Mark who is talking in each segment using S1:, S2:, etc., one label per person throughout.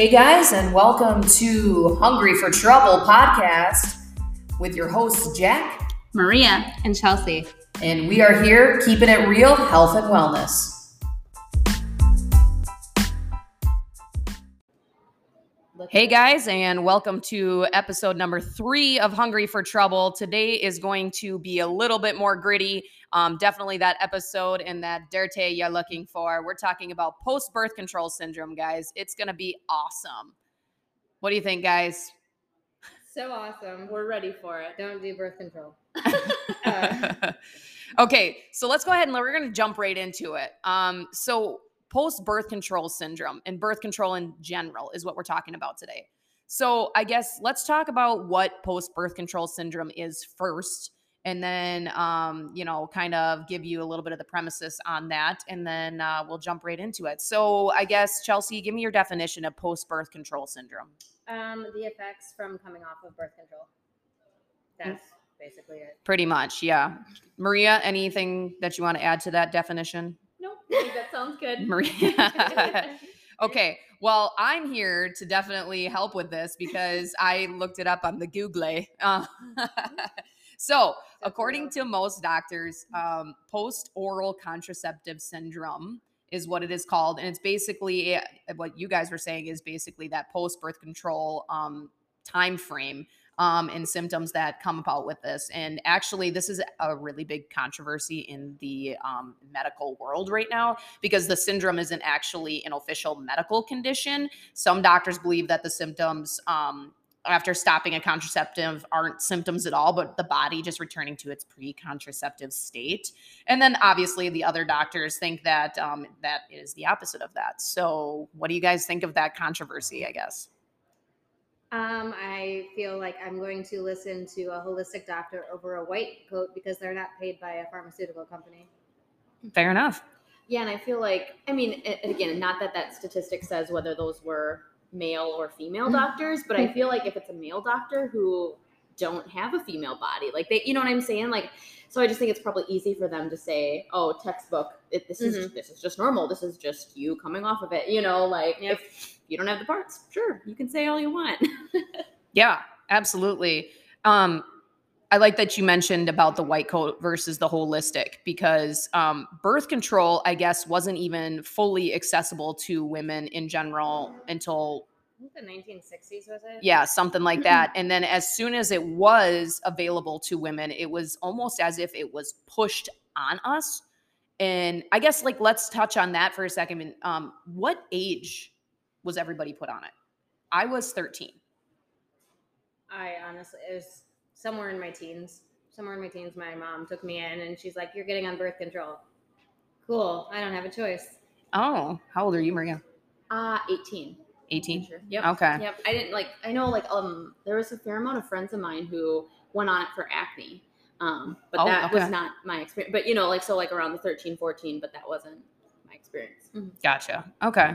S1: Hey guys, and welcome to Hungry for Trouble podcast with your hosts Jack,
S2: Maria, and Chelsey.
S1: and we are here keeping it real, health and wellness. Hey guys, and welcome to episode number three of Hungry for Trouble. Today is going to be a little bit more gritty. Um, definitely that episode and that dirty you're looking for. We're talking about post birth control syndrome, guys. It's going to be awesome. What do you think, guys?
S3: So awesome.
S2: We're ready for it.
S3: Don't do birth control.
S1: okay, so let's go ahead and we're going to jump right into it. Um, so post birth control syndrome and birth control in general is what we're talking about today. So I guess let's talk about what post birth control syndrome is first, and then um, you know kind of give you a little bit of the premises on that, and then uh, we'll jump right into it. So I guess Chelsey, give me your definition of post birth control syndrome.
S3: Um, the effects from coming off of birth control. That's basically it.
S1: Pretty much, yeah. Maria, anything that you want to add to that definition?
S2: Nope. That sounds good.
S1: Maria. okay. Well, I'm here to definitely help with this because I looked it up on the Google. Uh, so, according to most doctors, um, post oral contraceptive syndrome is what it is called. And it's basically eh, what you guys were saying is basically that post birth control um, time frame um, and symptoms that come about with this. And actually, this is a really big controversy in the um, medical world right now because the syndrome isn't actually an official medical condition. Some doctors believe that the symptoms um, after stopping a contraceptive aren't symptoms at all, but the body just returning to its pre-contraceptive state. And then obviously the other doctors think that um, that is the opposite of that. So, what do you guys think of that controversy? I guess.
S3: Um, I feel like I'm going to listen to a holistic doctor over a white coat because they're not paid by a pharmaceutical company.
S1: Fair enough.
S2: Yeah, and I feel like, I mean, again, not that that statistic says whether those were male or female doctors, but I feel like if it's a male doctor who don't have a female body, like they, you know what I'm saying? Like, so I just think it's probably easy for them to say, "Oh, textbook, it, this is this is just normal. This is just you coming off of it." You know, like
S3: Yep.
S2: if you don't have the parts, sure, you can say all you want.
S1: Yeah, absolutely. Um, I like that you mentioned about the white coat versus the holistic because um, birth control, I guess, wasn't even fully accessible to women in general until
S3: I think the 1960s was it?
S1: yeah, something like that. And then as soon as it was available to women, it was almost as if it was pushed on us. And I guess like let's touch on that for a second. Um, what age was everybody put on it? I was 13.
S3: I honestly, it was somewhere in my teens. Somewhere in my teens, my mom took me in and she's like, "You're getting on birth control." Cool. I don't have a choice.
S1: Oh, how old are you, Maria?
S2: Uh 18.
S1: 18.
S2: Sure. Yep.
S1: Okay.
S2: Yep. I didn't like. I know like um there was a fair amount of friends of mine who went on it for acne. Um, but
S1: Oh,
S2: that
S1: okay.
S2: was not my experience. But you know, like so like around the 13, 14, but that wasn't my experience.
S1: Gotcha. Okay.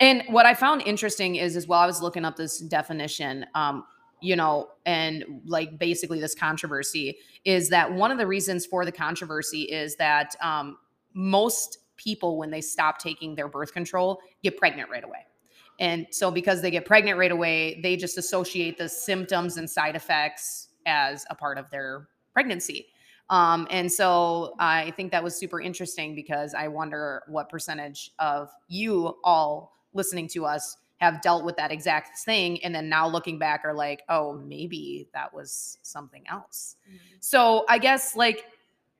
S1: And what I found interesting is, is while I was looking up this definition, um, you know, and like basically this controversy is that one of the reasons for the controversy is that um, most people, when they stop taking their birth control, get pregnant right away. And so, because they get pregnant right away, they just associate the symptoms and side effects as a part of their pregnancy. Um, and so I think that was super interesting because I wonder what percentage of you all listening to us have dealt with that exact thing. And then now looking back are like, oh, maybe that was something else. So I guess like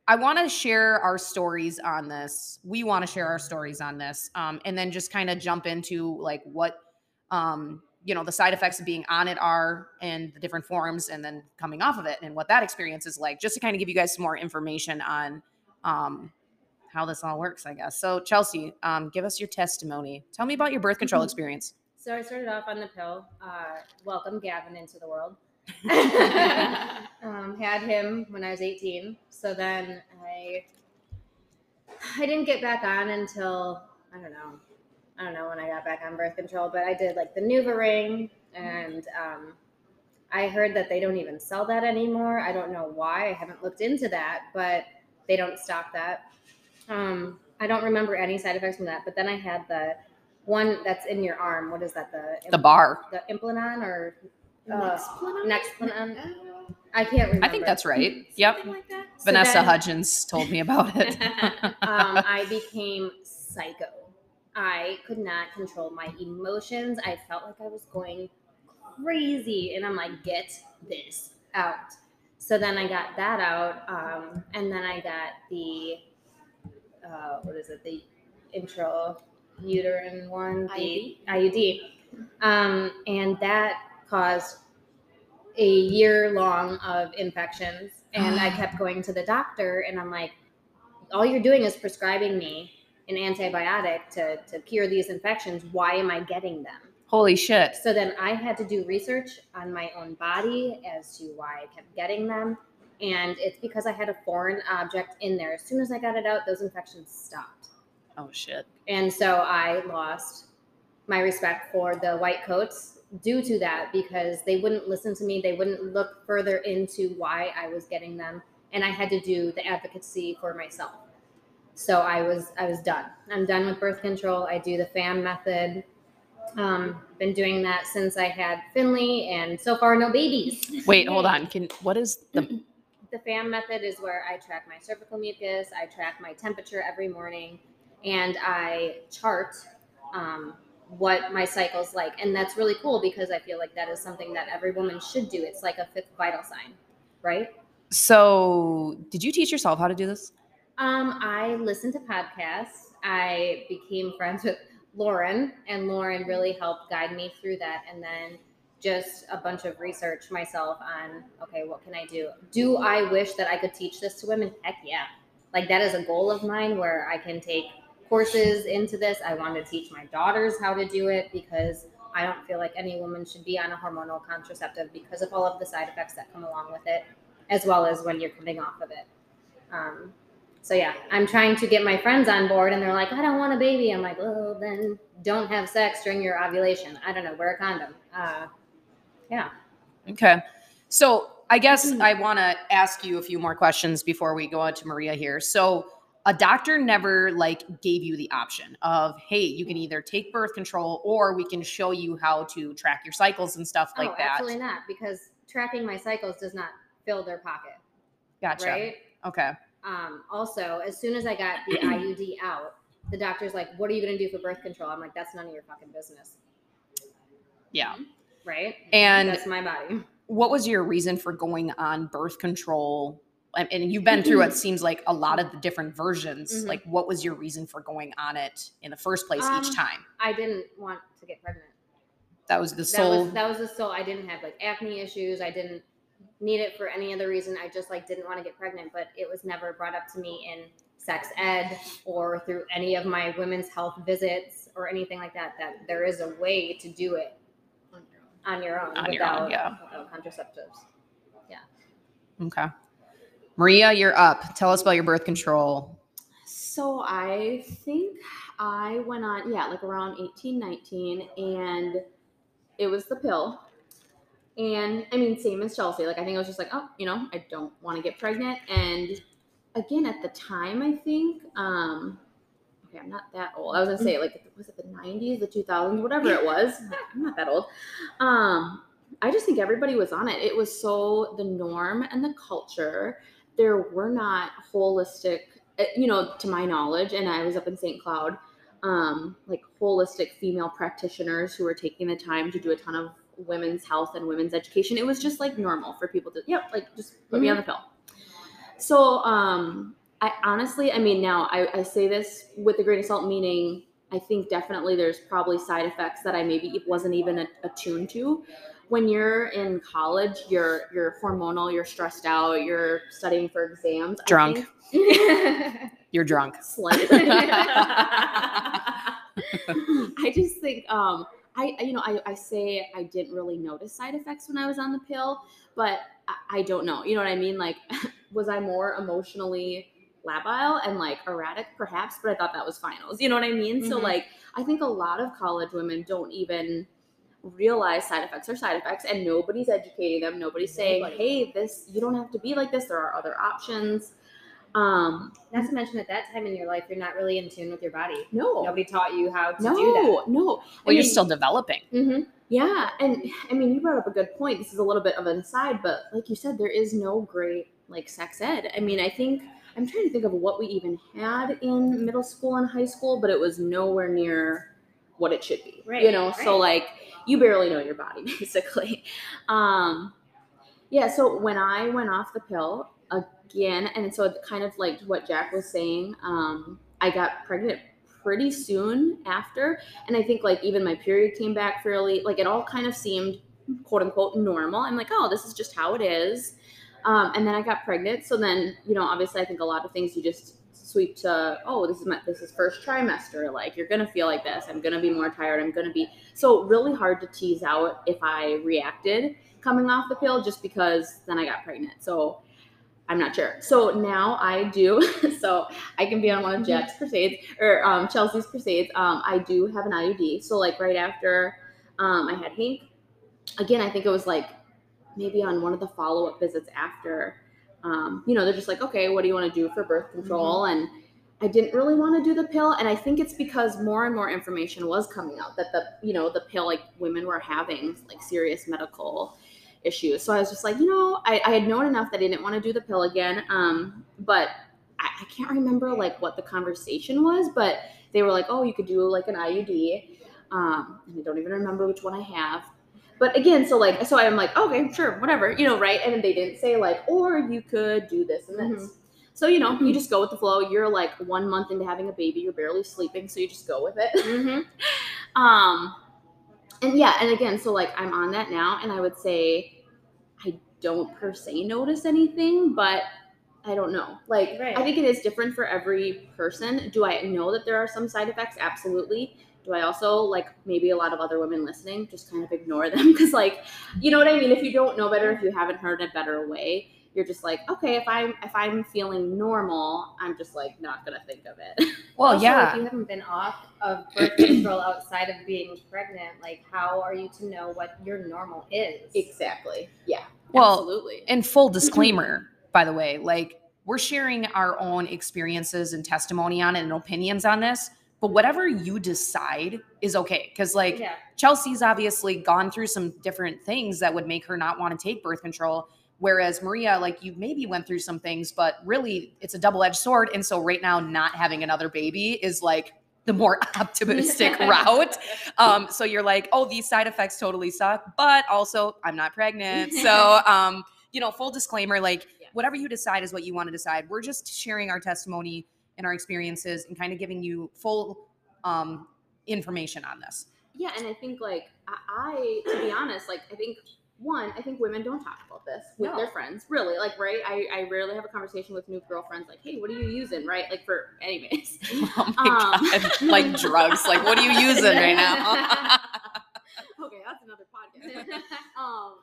S1: I want to share our stories on this. We want to share our stories on this, um, and then just kind of jump into like what um, you know the side effects of being on it are, and the different forms, and then coming off of it, and what that experience is like. Just to kind of give you guys some more information on um, how this all works, I guess. So Chelsey, um, give us your testimony. Tell me about your birth control
S3: Mhm.
S1: experience.
S3: So I started off on the pill. Uh, welcome Gavin into the world. um, had him when I was 18. So then I I didn't get back on until I don't know. I don't know when I got back on birth control, but I did like the NuvaRing and um, I heard that they don't even sell that anymore. I don't know why. I haven't looked into that, but they don't stock that. Um, I don't remember any side effects from that. But then I had the one that's in your arm. What is that? The
S1: The bar.
S3: the Implanon or uh,
S2: Nexplanon?
S3: Nexplanon? I can't remember.
S1: I think that's right. Yep.
S2: like that.
S3: So
S1: Vanessa
S3: then,
S1: Hudgens told me about it.
S3: um, I became psycho. I could not control my emotions. I felt like I was going crazy, and I'm like, get this out. So then I got that out, um, and then I got the uh, what is it? The intro uterine one, the IUD, um, and that caused a year long of infections. And I kept going to the doctor, and I'm like, all you're doing is prescribing me an antibiotic to, to cure these infections. Why am I getting them?
S1: Holy shit.
S3: So then I had to do research on my own body as to why I kept getting them. And it's because I had a foreign object in there. As soon as I got it out, those infections stopped.
S1: Oh shit.
S3: And so I lost my respect for the white coats due to that because they wouldn't listen to me. They wouldn't look further into why I was getting them. And I had to do the advocacy for myself. So I was I was done. I'm done with birth control. I do the FAM method. Um, been doing that since I had Finley, and so far no babies.
S1: Wait, hold on. Can what is the
S3: The FAM method is where I track my cervical mucus, I track my temperature every morning, and I chart um, what my cycle's like. And that's really cool because I feel like that is something that every woman should do. It's like a fifth vital sign, right?
S1: so did you teach yourself how to do this?
S3: Um, I listened to podcasts. I became friends with Lauren, and Lauren really helped guide me through that. And then just a bunch of research myself on okay, what can I do? Do I wish that I could teach this to women? Heck yeah. Like that is a goal of mine where I can take courses into this. I want to teach my daughters how to do it because I don't feel like any woman should be on a hormonal contraceptive because of all of the side effects that come along with it, as well as when you're coming off of it. Um, so yeah, I'm trying to get my friends on board, and they're like, "I don't want a baby." I'm like, "Well, then don't have sex during your ovulation. I don't know, wear a condom." Uh, yeah.
S1: Okay. So I guess I want to ask you a few more questions before we go on to Maria here. So a doctor never like gave you the option of, hey, you can either take birth control or we can show you how to track your cycles and stuff like
S3: oh,
S1: that.
S3: absolutely not, because tracking my cycles does not fill their pocket,
S1: Gotcha.
S3: right?
S1: Okay.
S3: Um, also, as soon as I got the IUD out, the doctor's like, "What are you going to do for birth control?" I'm like, "That's none of your fucking business,
S1: Yeah.
S3: right?"
S1: And
S3: that's my body.
S1: what was your reason for going on birth control? And you've been through it seems like a lot of the different versions.
S3: Mhm.
S1: Like, what was your reason for going on it in the first place
S3: Um,
S1: each time?
S3: I didn't want to get pregnant.
S1: That was the
S3: that
S1: sole.
S3: was that was the sole. I didn't have like acne issues. I didn't need it for any other reason. I just like didn't want to get pregnant. But it was never brought up to me in sex ed or through any of my women's health visits or anything like that. That there is a way to do it on your own
S1: On your
S3: without,
S1: own, yeah.
S3: without contraceptives. Yeah.
S1: Okay. Maria, you're up. Tell us about your birth control.
S2: So I think I went on, yeah, like around 18, 19, and it was the pill. And I mean, same as Chelsey. Like, I think I was just like, oh, you know, I don't want to get pregnant. And again, at the time, I think, um, okay, I'm not that old. I was gonna say, like, was it the 90s, the 2000s, whatever it was? I'm not that old. Um, I just think everybody was on it. It was so the norm and the culture. There were not holistic uh, you know, to my knowledge, and I was up in St. Cloud, um, like holistic female practitioners who were taking the time to do a ton of women's health and women's education. It was just like normal for people to, yep, like just put me on the pill. So, um, I honestly, I mean, now I, I say this with a grain of salt, meaning I think definitely there's probably side effects that I maybe wasn't even attuned to. When you're in college, you're you're hormonal, you're stressed out, you're studying for exams.
S1: Drunk. You're drunk.
S2: I just think um I you know I, I say I didn't really notice side effects when I was on the pill, but I, I don't know. You know what I mean? Like was I more emotionally labile and like erratic perhaps, but I thought that was finals. You know what I mean? So
S3: Mhm.
S2: like I think a lot of college women don't even realize side effects are side effects and nobody's educating them. Nobody's saying,
S3: Nobody.
S2: "Hey, this you don't have to be like this. There are other options." Um,
S3: Not to mention, at that time in your life, you're not really in tune with your body.
S2: no,
S3: Nobody taught you how to
S2: no,
S3: do that.
S2: no.
S1: Well,
S2: I
S1: you're still developing.
S3: Mm-hmm.
S2: Yeah, and I mean, you brought up a good point. This is a little bit of an aside, but like you said, there is no great like sex ed. I mean, I think I'm trying to think of what we even had in middle school and high school, but it was nowhere near what it should be.
S3: Right,
S2: You know, so like you barely know your body basically. Um, yeah. So when I went off the pill again, and so it kind of like what Jack was saying, um, I got pregnant pretty soon after and I think like even my period came back fairly like it all kind of seemed quote unquote normal. I'm like, oh, this is just how it is. Um, and then I got pregnant. So then, you know, obviously I think a lot of things you just sweep to, oh, this is my this is first trimester. Like you're gonna feel like this. I'm gonna be more tired. I'm gonna be so really hard to tease out if I reacted coming off the pill just because then I got pregnant. So I'm not sure. So now I do. so I can be on one of Jack's crusades or um, Chelsey's crusades. Um, I do have an IUD. So like right after um, I had Hank, again, I think it was like maybe on one of the follow up visits after. Um, you know, they're just like, okay, what do you want to do for birth control? And I didn't really want to do the pill, and I think it's because more and more information was coming out that the you know the pill like women were having like serious medical issues. So I was just like, you know, I, I had known enough that I didn't want to do the pill again. Um, but I, I can't remember like what the conversation was, but they were like, oh, you could do like an IUD. Um, and I don't even remember which one I have. But again, so like, so I'm like, okay, sure, whatever, you know, right? And they didn't say like, or you could do this and this. So you know, you just go with the flow. You're like one month into having a baby, you're barely sleeping, so you just go with it.
S3: Mm-hmm.
S2: Um, and yeah, and again, so like I'm on that now, and I would say don't per se notice anything, but I don't know. Like
S3: Right.
S2: I think it is different for every person. Do I know that there are some side effects? Absolutely. Do I also like maybe a lot of other women listening just kind of ignore them because like you know what I mean? If you don't know better, if you haven't heard a better way, you're just like, okay, if I'm if I'm feeling normal, I'm just like not gonna think of it.
S1: Well,
S3: also,
S1: yeah.
S3: If you haven't been off of birth control outside of being pregnant, like how are you to know what your normal is?
S2: exactly. Yeah.
S1: Well,
S2: absolutely.
S1: And full disclaimer, by the way, like we're sharing our own experiences and testimony on it and opinions on this. But whatever you decide is okay. Cause like
S3: yeah.
S1: Chelsey's obviously gone through some different things that would make her not want to take birth control. Whereas Maria, like you maybe went through some things, but really it's a double edged sword. And so right now, not having another baby is like the more optimistic route. Um, so you're like, oh, these side effects totally suck, but also I'm not pregnant. So, um, you know, full disclaimer, like
S2: Yeah.
S1: whatever you decide is what you want to decide. We're just sharing our testimony and our experiences and kind of giving you full um, information on this.
S2: Yeah, and I think like I, I to be honest, like I think one, I think women don't talk about this with
S3: No.
S2: their friends. Really, like right? I, I rarely have a conversation with new girlfriends like, hey, what are you using? Right? Like for anyways.
S1: Oh my
S2: Um,
S1: god, like drugs. Like, what are you using right now?
S2: okay, that's another podcast. um,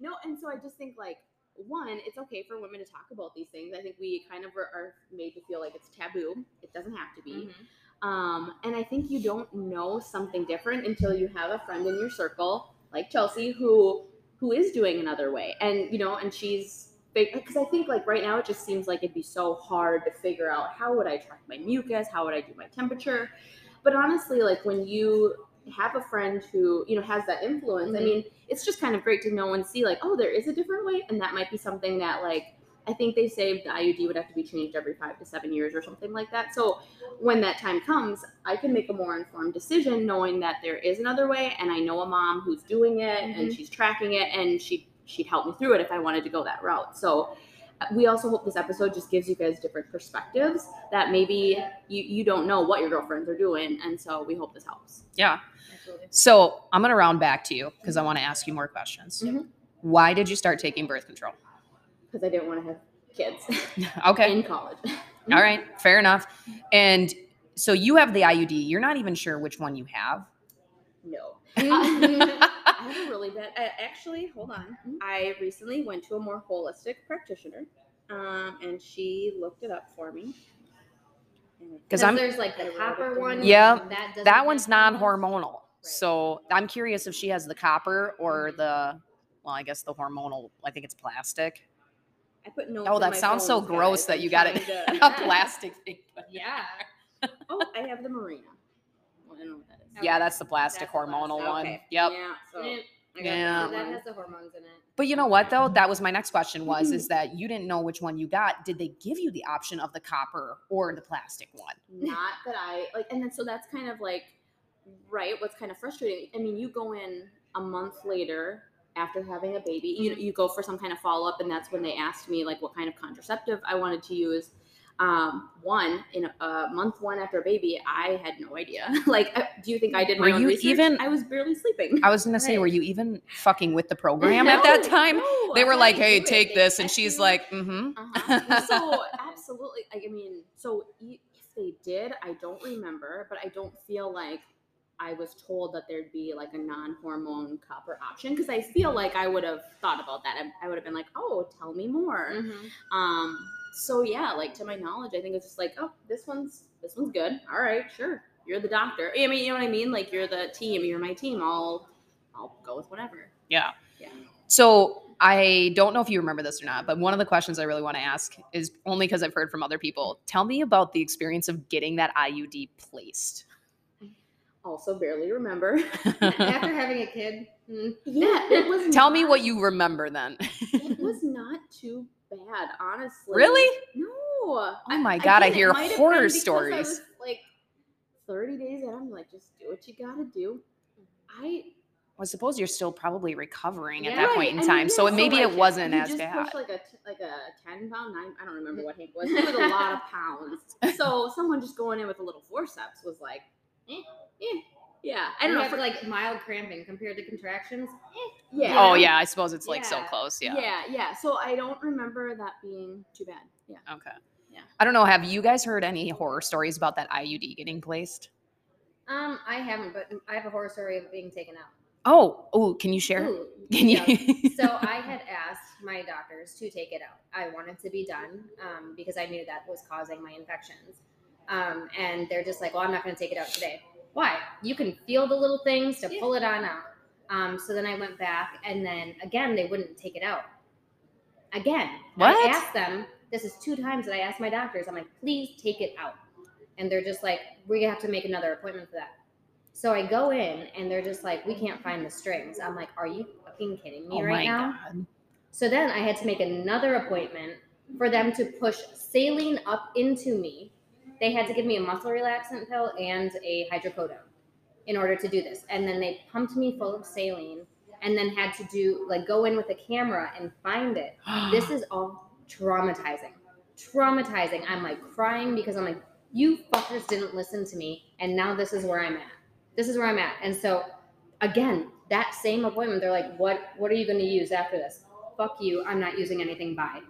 S2: no, and so I just think like one, it's okay for women to talk about these things. I think we kind of are, made to feel like it's taboo. It doesn't have to be.
S3: Mhm.
S2: Um, and I think you don't know something different until you have a friend in your circle like Chelsey who who is doing another way, and you know, and she's big because I think like right now it just seems like it'd be so hard to figure out how would I track my mucus, how would I do my temperature, but honestly, like when you have a friend who you know has that influence, I
S3: Mhm.
S2: mean, it's just kind of great to know and see like, oh, there is a different way, and that might be something that like I think they say the IUD would have to be changed every five to seven years or something like that. So when that time comes, I can make a more informed decision knowing that there is another way and I know a mom who's doing it and
S3: Mhm.
S2: she's tracking it and she she'd help me through it if I wanted to go that route. So uh, we also hope this episode just gives you guys different perspectives that maybe you, you don't know what your girlfriends are doing and so we hope this helps.
S1: Yeah.
S3: Absolutely.
S1: So I'm gonna round back to you because I want to ask you more questions.
S2: Mhm.
S1: Why did you start taking birth control?
S2: Because I didn't want to have kids
S1: Okay.
S2: in college.
S1: All right. Fair enough. And so you have the IUD. You're not even sure which one you have.
S2: No. I have a really bad. Uh, actually, hold on.
S1: Mm-hmm.
S2: I recently went to a more holistic practitioner, um, and she looked it up for me.
S1: Because I'm
S3: there's like the copper one.
S1: Yeah,
S3: that
S1: that one's non-hormonal. So I'm curious if she has the copper or the well, I guess the hormonal. I think it's plastic.
S2: I put notes.
S1: Oh, that
S2: my
S1: sounds so gross that you got uh,
S2: it
S1: in a plastic thing.
S3: Yeah.
S2: oh, I have the Mirena. Well, I don't know what that is.
S1: Yeah, that's the plastic
S3: That's
S1: hormonal
S3: plastic.
S1: one.
S2: Okay.
S1: Yep.
S2: Yeah. So
S3: Yeah.
S2: I.
S3: So
S2: that
S3: that has the hormones in it.
S1: But you know what though? That was my next question was is that you didn't know which one you got. Did they give you the option of the copper or the plastic one?
S2: not that I like, and then so that's kind of like, right? What's kind of frustrating? I mean, you go in a month later after having a baby, you you go for some kind of follow up, and that's when they asked me like what kind of contraceptive I wanted to use. Um, one in a, uh, month one after a baby, I had no idea. like, do you think I did my
S1: Were you
S2: research?
S1: even-
S2: I was barely sleeping.
S1: I was gonna say,
S3: Right.
S1: were you even fucking with the program at that time?
S2: no,
S1: They were
S2: I
S1: like, "Hey,
S2: do it.
S1: take this," and she's like, "Mm-hmm."
S2: Uh-huh. So absolutely, I mean, so if they did, I don't remember, but I don't feel like I was told that there'd be like a non-hormone copper option because I feel like I would have thought about that. I, I would have been like, oh, tell me more.
S3: Mm-hmm.
S2: Um, so yeah, like to my knowledge, I think it's just like, oh, this one's this one's good. All right, sure, you're the doctor. I mean, you know what I mean? Like you're the team, you're my team. I'll I'll go with whatever.
S1: Yeah.
S2: Yeah.
S1: So I don't know if you remember this or not, but one of the questions I really want to ask is only because I've heard from other people. Tell me about the experience of getting that IUD placed.
S2: Also, barely remember.
S3: After having a kid, mm,
S2: yeah, it was.
S1: Tell me what you remember then.
S2: it was not too bad, honestly.
S1: Really?
S2: No. Oh
S1: my God, I hear horror stories.
S2: like thirty days in, I'm like, just do what you gotta do. I
S1: I suppose you're still probably recovering at that
S2: Right,
S1: point in
S2: I mean,
S1: time, so
S2: yeah,
S1: it maybe
S2: like,
S1: it wasn't as
S2: just
S1: bad.
S2: Pushed like a t- like a ten pound nine. I don't remember what Hank was. He was a lot of pounds. So someone just going in with a little forceps was like, eh, eh. yeah. I don't
S3: you
S2: know. For,
S3: like mild cramping compared to contractions.
S2: yeah.
S1: Oh yeah, I suppose it's like so close. Yeah.
S2: Yeah, yeah. So I don't remember that being too bad. Yeah.
S1: Okay.
S2: Yeah.
S1: I don't know. Have you guys heard any horror stories about that IUD getting placed?
S3: Um, I haven't, but I have a horror story of being taken out.
S1: Oh, oh, can you share?
S3: Ooh,
S1: Can you?
S3: yeah. so I had asked my doctors to take it out. I wanted to be done um, because I knew that was causing my infections. Um, and they're just like, well, I'm not going to take it out today. Why? You can feel the little things to
S2: Yeah.
S3: pull it on out. Um, so then I went back, and then again, they wouldn't take it out. Again,
S1: What?
S3: I asked them. This is two times that I asked my doctors. I'm like, please take it out, and they're just like, we have to make another appointment for that. So I go in, and they're just like, we can't find the strings. I'm like, are you fucking kidding me
S1: oh
S3: right now?
S1: god.
S3: So then I had to make another appointment for them to push saline up into me. They had to give me a muscle relaxant pill and a hydrocodone in order to do this. And then they pumped me full of saline and then had to do like go in with a camera and find it. This is all traumatizing. Traumatizing. I'm like crying because I'm like, you fuckers didn't listen to me. And now this is where I'm at. This is where I'm at. And so again, that same appointment, they're like, what what are you gonna use after this? Fuck you. I'm not using anything by.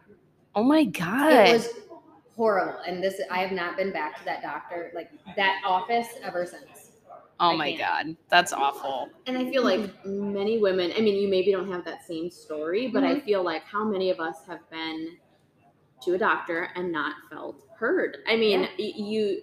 S1: oh my god.
S3: It was horrible. And this I have not been back to that doctor, like that office ever since.
S1: oh
S3: I
S1: my
S3: can't.
S1: god. That's awful.
S2: And I feel like many women, I mean, you maybe don't have that same story, but I mm-hmm. feel like how many of us have been to a doctor and not felt heard? I mean,
S3: Yeah.
S2: you,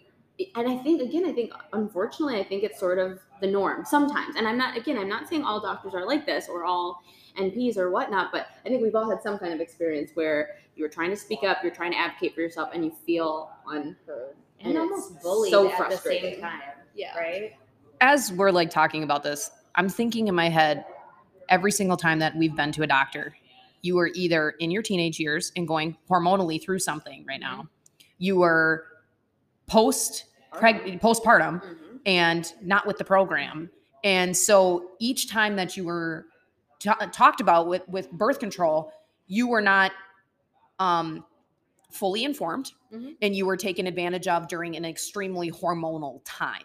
S2: and I think, again, I think, unfortunately, I think it's sort of the norm sometimes. And I'm not, again, I'm not saying all doctors are like this or all NPs or whatnot, but I think we've all had some kind of experience where you're trying to speak up, you're trying to advocate for yourself, and you feel unheard.
S3: And,
S2: it's
S3: almost bullied
S2: so
S3: at the same time.
S2: Yeah.
S3: Right?
S1: As we're like talking about this, I'm thinking in my head every single time that we've been to a doctor, you were either in your teenage years and going hormonally through something right now. You were post preg- postpartum
S2: Mhm.
S1: and not with the program. And so each time that you were ta- talked about with with birth control, you were not um, fully informed,
S3: Mhm.
S1: and you were taken advantage of during an extremely hormonal time.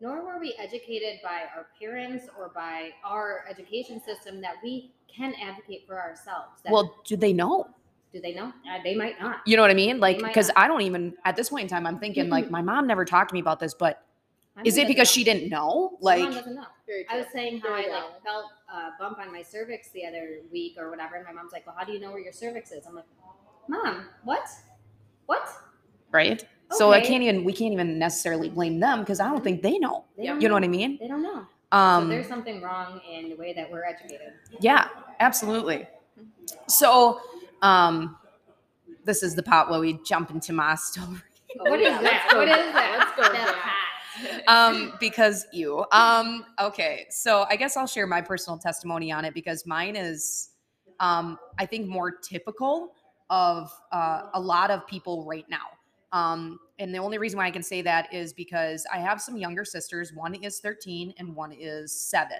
S3: Nor were we educated by our parents or by our education system that we can advocate for ourselves. That,
S1: Well, do they know?
S3: do they know? Uh, they might not.
S1: You know what I mean? Like, because. I don't even at this point in time, I'm thinking like my mom never talked to me about this, but
S3: My
S1: is it because
S3: doesn't
S1: she didn't know?
S3: know. My mom
S1: Like,
S3: doesn't know. I was saying how
S2: Very
S3: I like
S2: valid.
S3: felt a bump on my cervix the other week or whatever, and my mom's like, "Well, how do you know where your cervix is?" I'm like, "Mom, what? What?
S1: right? So I can't even we can't even necessarily blame them because I don't think they know.
S3: They
S2: Yeah.
S3: don't
S1: You know what I mean?
S3: They don't know.
S1: Um,
S3: so there's something wrong in the way that we're educated.
S1: Yeah, absolutely. So Um, this is the part where we jump into my story.
S3: What is that? What is that?
S2: Let's go
S3: That's
S2: there.
S3: hot.
S1: Um because you um okay so i guess i'll share my personal testimony on it because mine is um i think more typical of uh, a lot of people right now. Um and the only reason why i can say that is because i have some younger sisters. One is 13 and one is 7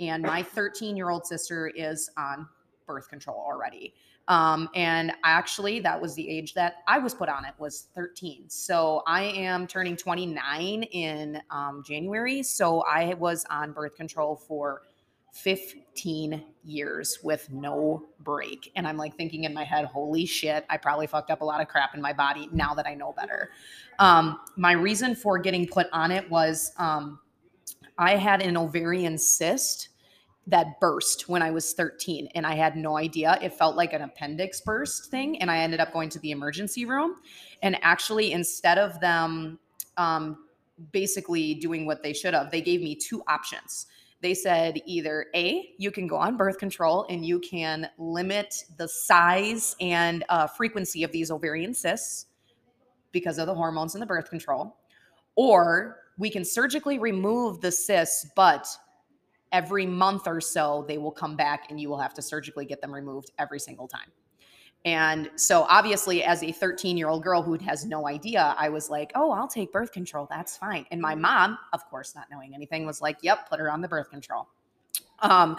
S1: and my 13 year old sister is on birth control already um, and actually that was the age that i was put on it was 13 so i am turning 29 in um, january. So i was on birth control for 15 years with no break. And i'm like thinking in my head holy shit i probably fucked up a lot of crap in my body now that i know better. Um, my reason for getting put on it was um, i had an ovarian cyst that burst when I was 13 and I had no idea. It felt like an appendix burst thing. And I ended up going to the emergency room. And actually, instead of them um, basically doing what they should have, they gave me two options. They said either A, you can go on birth control and you can limit the size and uh, frequency of these ovarian cysts because of the hormones in the birth control, or we can surgically remove the cysts, but every month or so they will come back and you will have to surgically get them removed every single time. And so obviously as a 13 year old girl who has no idea, I was like, "Oh, I'll take birth control. That's fine." And my mom, of course not knowing anything, was like, "Yep, put her on the birth control." Um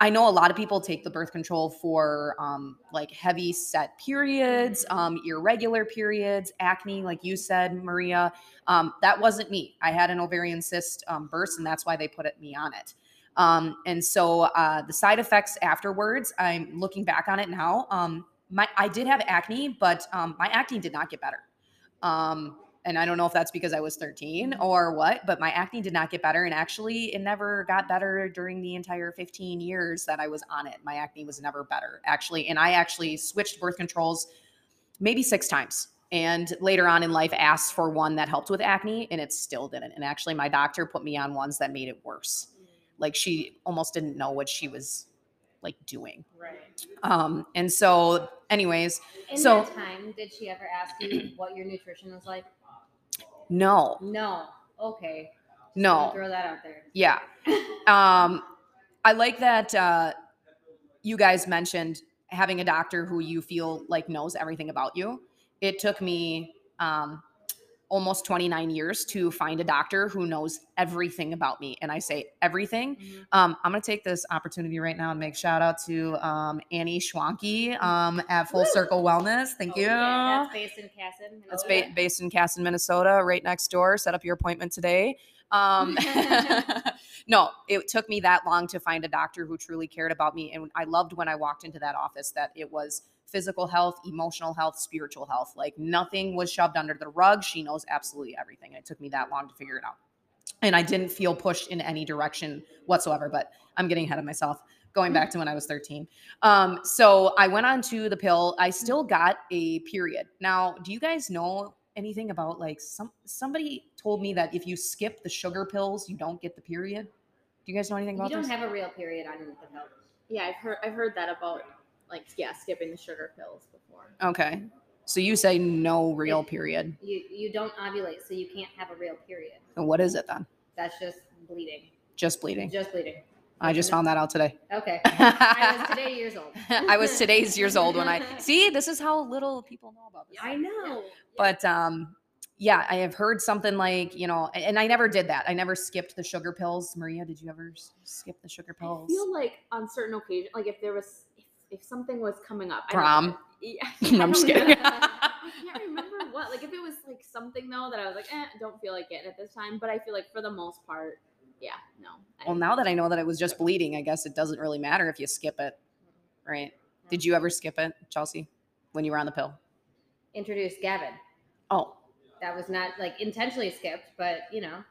S1: I know a lot of people take the birth control for um, like heavy set periods, um, irregular periods, acne, like you said, Maria. Um, that wasn't me. I had an ovarian cyst um, burst, and that's why they put me on it. Um, and so uh, the side effects afterwards, I'm looking back on it now. Um, my I did have acne, but um, my acne did not get better. Um, and I don't know if that's because I was 13 or what, but my acne did not get better. And actually, it never got better during the entire 15 years that I was on it. My acne was never better, actually. And I actually switched birth controls maybe six times. And later on in life, asked for one that helped with acne, and it still didn't. And actually, my doctor put me on ones that made it worse like she almost didn't know what she was like doing
S3: Right.
S1: um and so anyways
S3: In
S1: So-
S3: that time, did she ever ask you what your nutrition was like?
S1: no
S3: No. Okay. Just
S1: No.
S3: Throw that out there.
S1: yeah um i like that uh you guys mentioned having a doctor who you feel like knows everything about you it took me um almost 29 years to find a doctor who knows everything about me and i say everything
S3: Mhm.
S1: Um, I'm going to take this opportunity right now and make shout out to um, Annie Shwanke um, at Full
S3: Woo!
S1: Circle Wellness. Thank
S3: Oh,
S1: you.
S3: yeah, That's based in Kasson.
S1: That's
S3: Minnesota.
S1: ba- based in Kasson, Minnesota, right next door. Set up your appointment today. Um, no, it took me that long to find a doctor who truly cared about me. And I loved when I walked into that office that it was physical health, emotional health, spiritual health. Like nothing was shoved under the rug. She knows absolutely everything. And it took me that long to figure it out. And I didn't feel pushed in any direction whatsoever, but I'm getting ahead of myself. Going back to when I was 13. Um, so I went on to the pill. I still got a period. Now, do you guys know anything about like some somebody told me that if you skip the sugar pills, you don't get the period? Do you guys know anything about?
S3: You don't
S1: this?
S3: have a real period on the pill.
S2: Yeah, I've heard I've heard that about like yeah, skipping the sugar pills before.
S1: okay. So you say no real period.
S3: You you don't ovulate, so you can't have a real period.
S1: And what is it then?
S3: That's just bleeding.
S1: Just bleeding.
S3: Just bleeding.
S1: I just found that out today.
S3: Okay. I was today years old.
S1: I was today's years old when I see this is how little people know about this.
S3: I know.
S1: but um yeah i have heard something like you know and i never did that i never skipped the sugar pills maria did you ever s- skip the sugar
S2: I
S1: pills
S2: feel like on certain occasions, like if there was if, if something was coming up, I
S1: Prom.
S2: Yeah,
S1: No, I'm just kidding.
S2: I can't remember what. Like if it was like something though that I was like, eh, don't feel like it at this time. But I feel like for the most part, yeah, no. I-
S1: well now that i know that it was just bleeding i guess it doesn't really matter if you skip it right did you ever skip it chelsey when you were on the pill
S3: Introduced Gavin.
S1: oh
S3: That was not like intentionally skipped, but you know,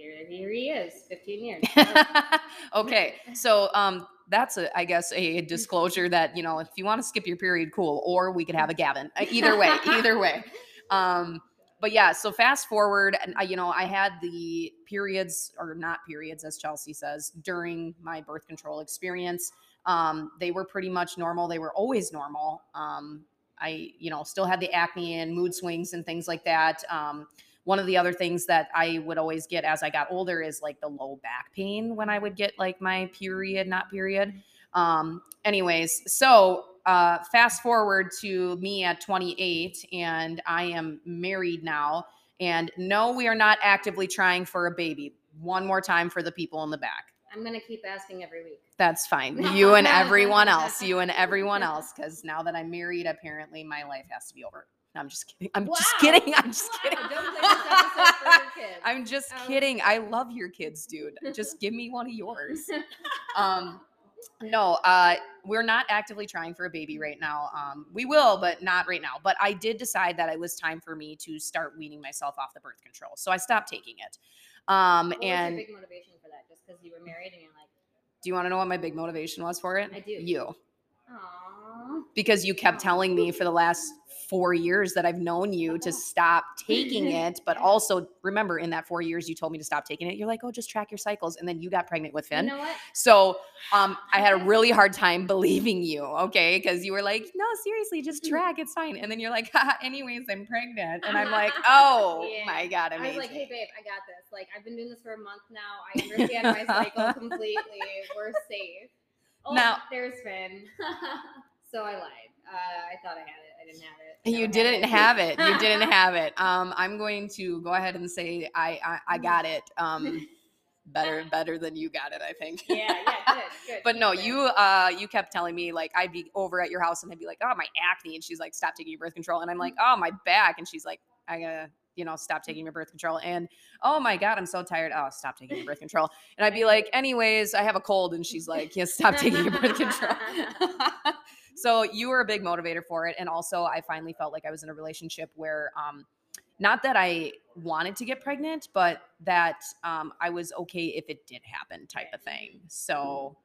S3: here, here, he is, 15 years.
S1: okay so um that's a i guess a disclosure that you know if you want to skip your period cool or we could have a gavin Uh, either way either way um but yeah so fast forward and I, you know i had the periods or not periods as chelsey says during my birth control experience Um, they were pretty much normal. They were always normal. Um, I, you know, still had the acne and mood swings and things like that. Um, one of the other things that I would always get as I got older is like the low back pain when I would get like my period, not period. Um, anyways, so uh, fast forward to me at 28, and I am married now. And no, we are not actively trying for a baby. One more time for the people in the back.
S3: I'm gonna keep asking every week.
S1: That's fine. You and everyone else. You and everyone else. Because now that I'm married, apparently my life has to be over. No, I'm just kidding. I'm just kidding. I'm just
S3: Wow,
S1: kidding.
S3: don't blame this episode kids.
S1: I'm just
S3: Oh.
S1: kidding. I love your kids, dude. Just give me one of yours. Um, no, uh, we're not actively trying for a baby right now. Um, we will, but not right now. But I did decide that it was time for me to start weaning myself off the birth control. So I stopped taking it. Um,
S3: What was
S1: and
S3: your big motivation for that? Just because you were married and you're like,
S1: do you want to know what my big motivation was for it?
S3: I do.
S1: You.
S3: Aww.
S1: Because you kept telling me for the last four years that I've known you to stop taking it. But also remember, in that four years, you told me to stop taking it. You're like, oh, just track your cycles. And then you got pregnant with
S3: You
S1: Finn.
S3: know what?
S1: So um, I had a really hard time believing you, okay? Because you were like, no, seriously, just track. It's fine. And then you're like, Haha, anyways, I'm pregnant. And I'm like, oh
S3: Yeah.
S1: my God, Amazing.
S3: I was like, hey babe, I got this. Like I've been doing this for a month now. I understand my cycle completely. We're safe. Oh,
S1: Now-
S3: there's Finn. So I lied. Uh, I thought I had it. I didn't have it.
S1: You didn't have it. You didn't have it. Um, I'm going to go ahead and say I I, I got it. Um, better better than you got it, I think.
S3: yeah, yeah, good, good.
S1: But no,
S3: good.
S1: you uh you kept telling me like I'd be over at your house and I'd be like, oh my acne, and she's like, stop taking your birth control, and I'm like, oh my back, and she's like, I gotta you know stop taking your birth control, and oh my god, I'm so tired. Oh, stop taking your birth control, and I'd be like, anyways, I have a cold, and she's like, yeah, stop taking your birth control. So you were a big motivator for it, and also I finally felt like I was in a relationship where um not that I wanted to get pregnant, but that um, I was okay if it did happen, type of thing. So,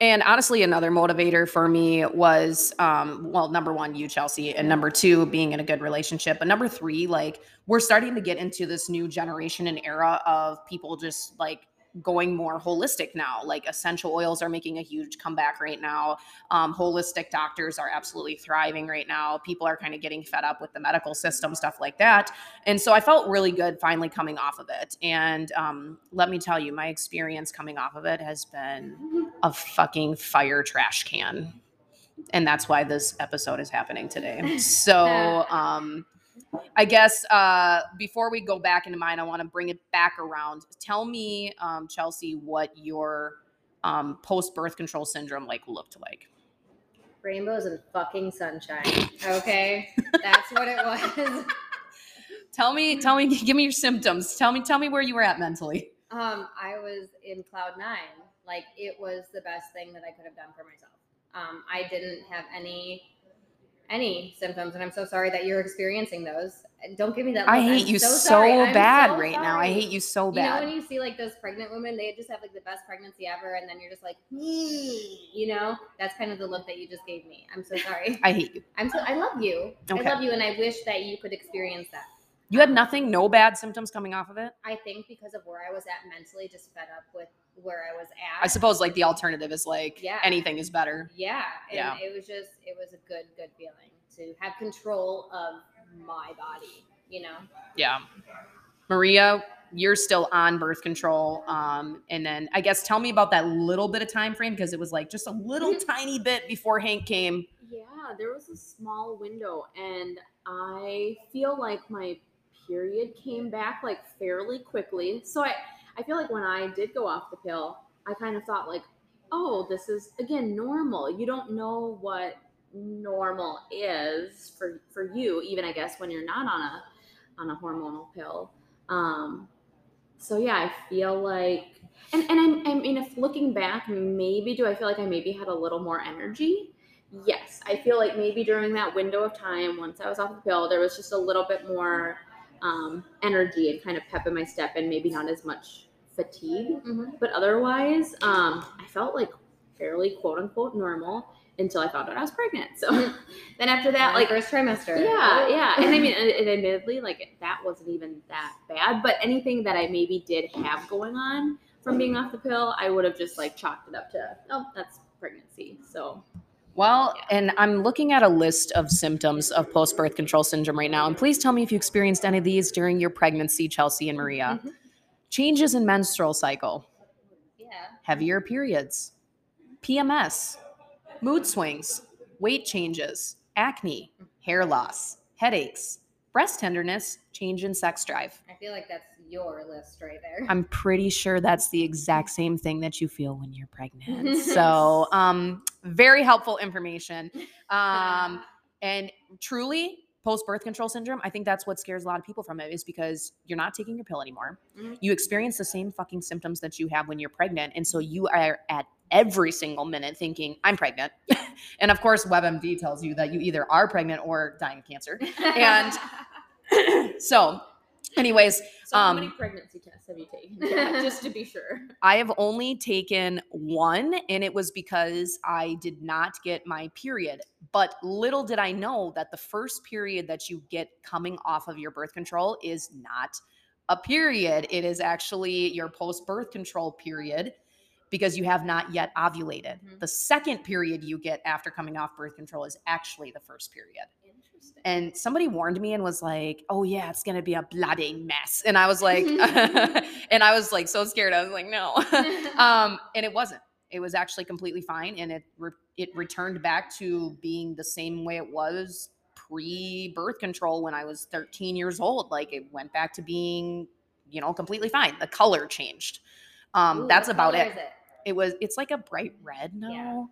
S1: and honestly, another motivator for me was, um, well, number one, you, Chelsey, and number two, being in a good relationship. But number three, like, we're starting to get into this new generation and era of people just like going more holistic now. Like, essential oils are making a huge comeback right now. Um, holistic doctors are absolutely thriving right now. People are kind of getting fed up with the medical system, stuff like that. And so I felt really good finally coming off of it. And um, let me tell you, my experience coming off of it has been a fucking fire trash can. And that's why this episode is happening today. So um, I guess uh, before we go back into mine, I want to bring it back around. Tell me, um, Chelsey, what your um, post birth control syndrome like looked like.
S3: rainbows and fucking sunshine. Okay, that's what it was.
S1: Tell me, tell me, give me your symptoms. Tell me, tell me where you were at mentally.
S3: Um, I was in cloud nine. Like it was the best thing that I could have done for myself. Um, I didn't have any any symptoms, and I'm so sorry that you're experiencing those. Don't give me that.
S1: I hate
S3: I'm
S1: you so,
S3: sorry. I'm
S1: bad
S3: so
S1: right now. I hate you so bad.
S3: You know when you see like those pregnant women, they just have like the best pregnancy ever, and then you're just like, you know, that's kind of the look that you just gave me. I'm so sorry.
S1: I hate you.
S3: I'm so I love you.
S1: Okay.
S3: I love you, and I wish that you could experience that.
S1: You had nothing, no bad symptoms coming off of it.
S3: I think because of where I was at mentally, just fed up with where I was at.
S1: I suppose like the alternative is like
S3: Yeah.
S1: anything is better.
S3: Yeah, and
S1: Yeah.
S3: it was just it was a good good feeling to have control of my body. You know.
S1: Yeah. Maria, you're still on birth control. Um, and then I guess tell me about that little bit of time frame because it was like just a little tiny bit before Hank came.
S2: Yeah, there was a small window, and I feel like my period came back like fairly quickly. So I, I feel like when I did go off the pill, I kind of thought like, oh, this is again normal. You don't know what normal is for for you, even I guess when you're not on a on a hormonal pill. Um, so yeah, I feel like, and and I'm, I mean, if looking back, maybe do I feel like I maybe had a little more energy? Yes, I feel like maybe during that window of time, once I was off the pill, there was just a little bit more um, energy and kind of pep in my step, and maybe not as much fatigue. But otherwise, um, I felt like fairly quote unquote normal until I found out I was pregnant. So then after that,
S3: My
S2: like
S3: first trimester.
S2: yeah, yeah. And I mean, and, and admittedly, like that wasn't even that bad. But anything that I maybe did have going on from being off the pill, I would have just like chalked it up to, oh, that's
S1: Well, and I'm looking at a list of symptoms of post birth control syndrome right now. And please tell me if you experienced any of these during your pregnancy, Chelsey and Maria.
S2: Mhm.
S1: Changes in menstrual cycle,
S3: Yeah.
S1: heavier periods, PMS, mood swings, weight changes, acne, hair loss, headaches, breast tenderness, change in sex drive.
S3: I feel like that's your list right there.
S1: I'm pretty sure that's the exact same thing that you feel when you're pregnant. so, um, very helpful information. Um, and truly, post birth control syndrome, I think that's what scares a lot of people from it is because you're not taking your pill anymore.
S2: Mhm.
S1: You experience the same fucking symptoms that you have when you're pregnant. And so you are at every single minute thinking, I'm pregnant. and of course, WebMD tells you that you either are pregnant or dying of cancer. And so, anyways,
S2: So how many
S1: Um,
S2: pregnancy tests have you taken? Yeah, just to be sure.
S1: I have only taken one, and it was because I did not get my period. But little did I know that the first period that you get coming off of your birth control is not a period. It is actually your post birth control period because you have not yet ovulated.
S2: Mhm.
S1: The second period you get after coming off birth control is actually the first period. And somebody warned me and was like, "Oh yeah, it's gonna be a bloody mess." And I was like, and I was like so scared. I was like, "No," um, and it wasn't. It was actually completely fine, and it re- it returned back to being the same way it was pre birth control when I was 13 years old. Like it went back to being, you know, completely fine. The color changed. Um,
S3: Ooh,
S1: that's about it.
S3: it?
S1: It was. It's like a bright red now.
S3: yeah.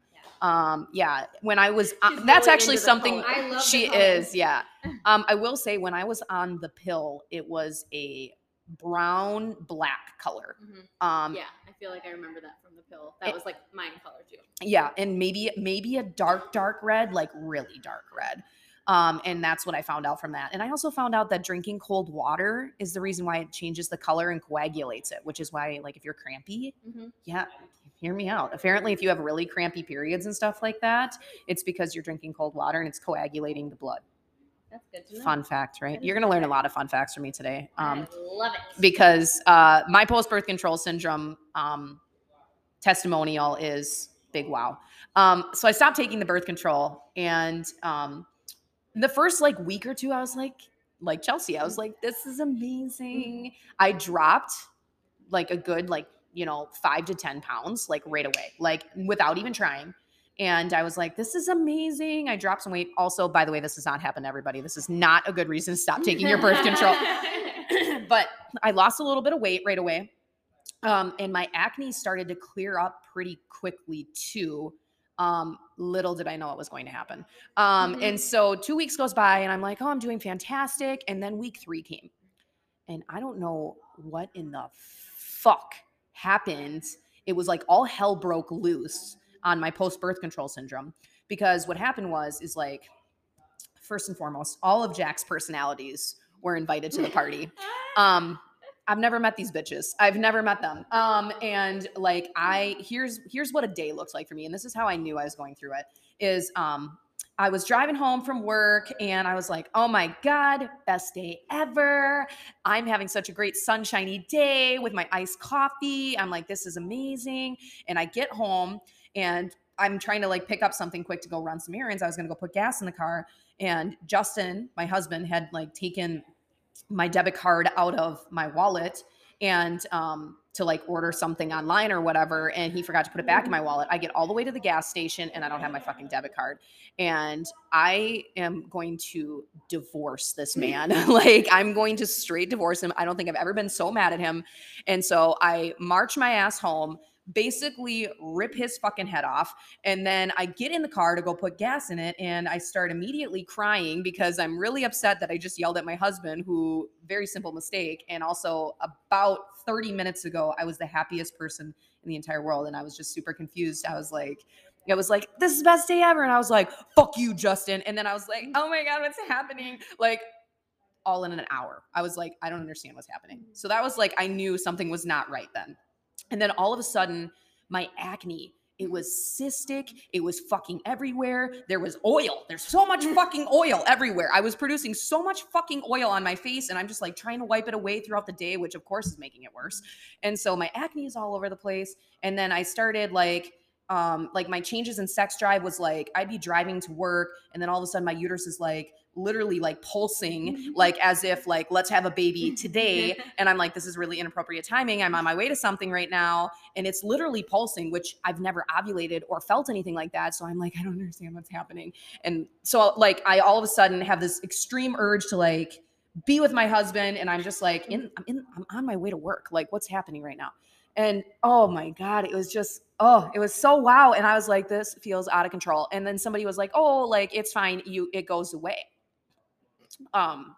S1: Um, yeah. When I was, uh, that's actually something. She is. Yeah. Um, I will say when I was on the pill, it was a brown black color.
S2: Mhm.
S1: Um,
S2: yeah, I feel like I remember that from the pill. That
S1: it-
S2: was like mine color too.
S1: yeah and maybe maybe a dark dark red like really dark red um and that's what i found out from that and i also found out that drinking cold water is the reason why it changes the color and coagulates it which is why like if you're crampy
S2: Mm-hmm.
S1: yeah hear me out apparently if you have really crampy periods and stuff like that it's because you're drinking cold water and it's coagulating the blood
S3: That's good to know.
S1: fun fact right you're gonna learn a lot of fun facts from me today um
S3: I love it.
S1: because uh, my post birth control syndrome um, testimonial is big wow. Um, so I stopped taking the birth control, and um, the first like week or two, I was like, like Chelsey, I was like, this is amazing. I dropped like a good like you know five to ten pounds like right away, like without even trying. And I was like, this is amazing. I dropped some weight. Also, by the way, this has not happened to everybody. This is not a good reason to stop taking your birth control. but I lost a little bit of weight right away. Um, and my acne started to clear up pretty quickly too. Um, little did I know it was going to happen. Um,
S2: Mhm.
S1: and so two weeks goes by and I'm like, oh, I'm doing fantastic. And then week three came. And I don't know what in the fuck happened. It was like all hell broke loose on my post birth control syndrome. Because what happened was, is like, first and foremost, all of Jack's personalities were invited to the party. Um, I've never met these bitches. I've never met them. Um, and like I here's here's what a day looks like for me, and this is how I knew I was going through it. Is um I was driving home from work and I was like, oh my God, best day ever. I'm having such a great sunshiny day with my iced coffee. I'm like, this is amazing. And I get home and I'm trying to like pick up something quick to go run some errands. I was gonna go put gas in the car. And Justin, my husband, had like taken my debit card out of my wallet and um to like order something online or whatever and he forgot to put it back in mm. my wallet. I get all the way to the gas station and I don't have my fucking debit card. And I am going to divorce this man. like I'm going to straight divorce him. I don't think I've ever been so mad at him. And so I march my ass home, basically rip his fucking head off. And then I get in the car to go put gas in it and I start immediately crying because I'm really upset that I just yelled at my husband who very simple mistake and also about 30 minutes ago I was the happiest person in the entire world and I was just super confused. I was like I was like, this is the best day ever. And I was like, fuck you, Justin. And then I was like, mm. oh my God, what's happening? Like, all in an hour. I was like, I don't understand what's happening. So that was like, I knew something was not right then. And then all of a sudden, my acne, it was cystic. It was fucking everywhere. There was oil. There's so much fucking oil everywhere. I was producing so much fucking oil on my face, and I'm just like trying to wipe it away throughout the day, which of course is making it worse. And so my acne is all over the place. And then I started like, um, like my changes in sex drive was like I'd be driving to work, and then all of a sudden my uterus is like literally like pulsing, mm-hmm. like as if like let's have a baby today. and I'm like, this is really inappropriate timing. I'm on my way to something right now, and it's literally pulsing, which I've never ovulated or felt anything like that. So I'm like, I don't understand what's happening. And so like I all of a sudden have this extreme urge to like be with my husband, and I'm just like in I'm in I'm on my way to work. Like what's happening right now? And oh my God, it was just, oh, it was so wow. And I was like, this feels out of control. And then somebody was like, oh, like it's fine. You it goes away. Um,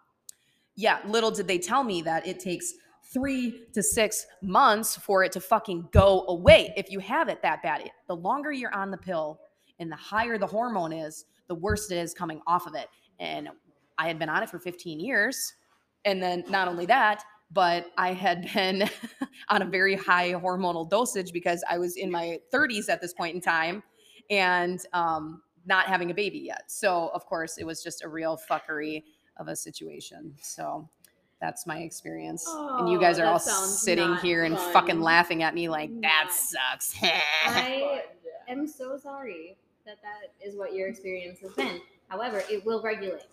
S1: yeah, little did they tell me that it takes three to six months for it to fucking go away. If you have it that bad, it, the longer you're on the pill and the higher the hormone is, the worse it is coming off of it. And I had been on it for 15 years. And then not only that, but I had been on a very high hormonal dosage because I was in my 30s at this point in time and um, not having a baby yet. So, of course, it was just a real fuckery of a situation. So, that's my experience. and you
S2: Oh,
S1: guys are all sitting here and
S2: fun.
S1: fucking laughing at me like, that
S2: Not
S1: sucks.
S3: I am so sorry that that is what your experience has been. However, it will regulate.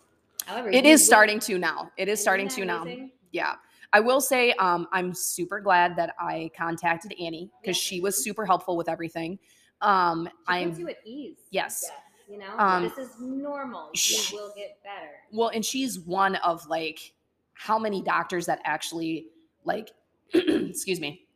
S3: However,
S1: it is
S3: you
S1: is
S3: will-
S1: starting to now. It is
S3: Isn't
S1: starting
S3: that
S1: to now. Yeah. I will say um, I'm super glad that I contacted Annie because
S3: Yeah.
S1: she was super helpful with everything. Um,
S3: She
S1: I'm
S3: puts you at ease.
S1: yes.
S3: You know,
S1: Um,
S3: this is normal. You will get better.
S1: Well, and she's one of like how many doctors that actually like excuse me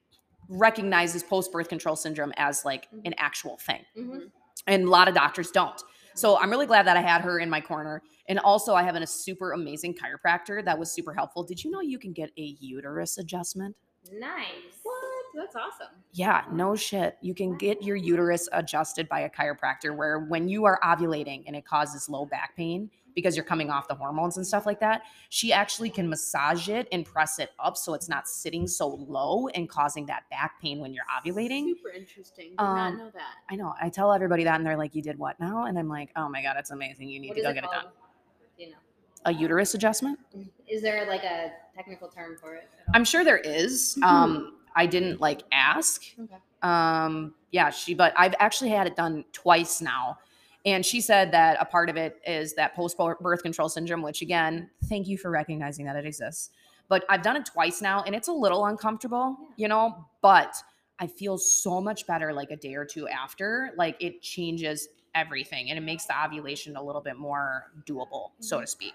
S1: recognizes post birth control syndrome as like
S3: Mm-hmm.
S1: an actual thing.
S3: Mhm.
S1: And a lot of doctors don't. So I'm really glad that I had her in my corner. And also I have a super amazing chiropractor that was super helpful. Did you know you can get a uterus adjustment?
S3: Nice.
S2: What? That's awesome.
S1: Yeah, no shit. You can get your uterus adjusted by a chiropractor where when you are ovulating and it causes low back pain because you're coming off the hormones and stuff like that, she actually can massage it and press it up so it's not sitting so low and causing that back pain when you're ovulating.
S2: Super interesting. Did
S1: Um,
S2: not know that.
S1: I know. I tell everybody that and they're like, "You did what now?" And I'm like, "Oh my god, it's amazing. You need
S3: What
S1: to go
S3: it
S1: get it done."
S3: You know,
S1: A uterus adjustment?
S3: is there like a technical term for it?
S1: I'm sure there is. Um, I didn't like ask.
S3: Okay.
S1: Um, yeah, she, but I've actually had it done twice now. And she said that a part of it is that post birth control syndrome, which again, thank you for recognizing that it exists. But I've done it twice now and it's a little uncomfortable,
S3: Yeah.
S1: you know, but I feel so much better like a day or two after. Like it changes everything and it makes the ovulation a little bit more doable, so to speak.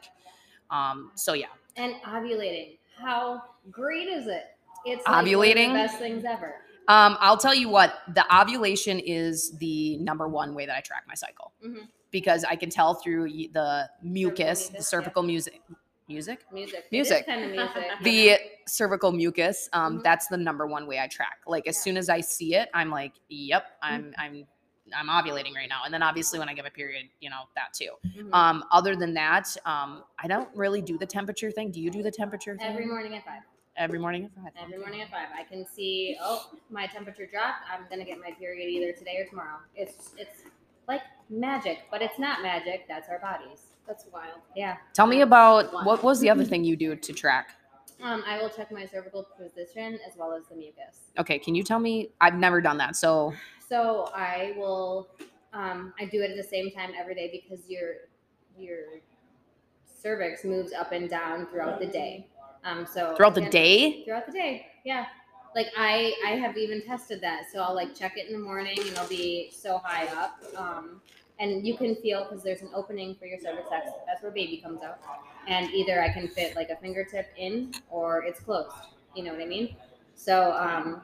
S1: Um, so yeah.
S3: And ovulating. How great is it? It's like one of the
S1: Ovulating?
S3: best things ever.
S1: Um, I'll tell you what, the ovulation is the number one way that I track my cycle
S3: Mhm.
S1: because I can tell through the mucus, the cervical music, music,
S3: Music.
S1: Music.
S3: kind of music.
S1: the cervical mucus. Um,
S3: Mhm.
S1: that's the number one way I track. Like as
S3: Yeah.
S1: soon as I see it, I'm like, yep, I'm, I'm, I'm ovulating right now. And then obviously when I get my period, you know that too.
S3: Mhm.
S1: Um, other than that, um, I don't really do the temperature thing. Do you do the temperature thing?
S3: Every morning at five.
S1: Every morning at five.
S3: Every morning at five, I can see. Oh, my temperature dropped. I'm gonna get my period either today or tomorrow. It's it's like magic, but it's not magic. That's our bodies.
S2: That's wild.
S3: Yeah.
S1: Tell me about what was the other thing you do to track?
S3: Um, I will check my cervical position as well as the mucus.
S1: Okay, can you tell me? I've never done that. So,
S3: So I will. Um, I do it at the same time every day because your your cervix moves up and down throughout the day. Um, so
S1: throughout the day?
S3: throughout the day yeah. Like i i have even tested that. So i'll like check it in the morning and it'll be so high up um and you can feel because there's an opening for your cervix that's, that's where baby comes out. And either i can fit like a fingertip in or it's closed. You know what i mean? So um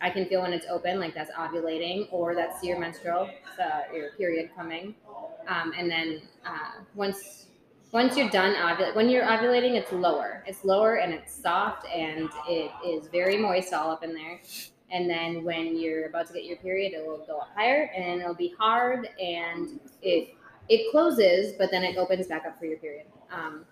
S3: i can feel when it's open like that's ovulating or that's your menstrual uh, your period coming. Um, and then uh, once once you're done ovulating, when you're ovulating, it's lower. It's lower and it's soft and it is very moist all up in there. And then when you're about to get your period, it will go up higher and it'll be hard and it it closes, but then it opens back up for your period. Um,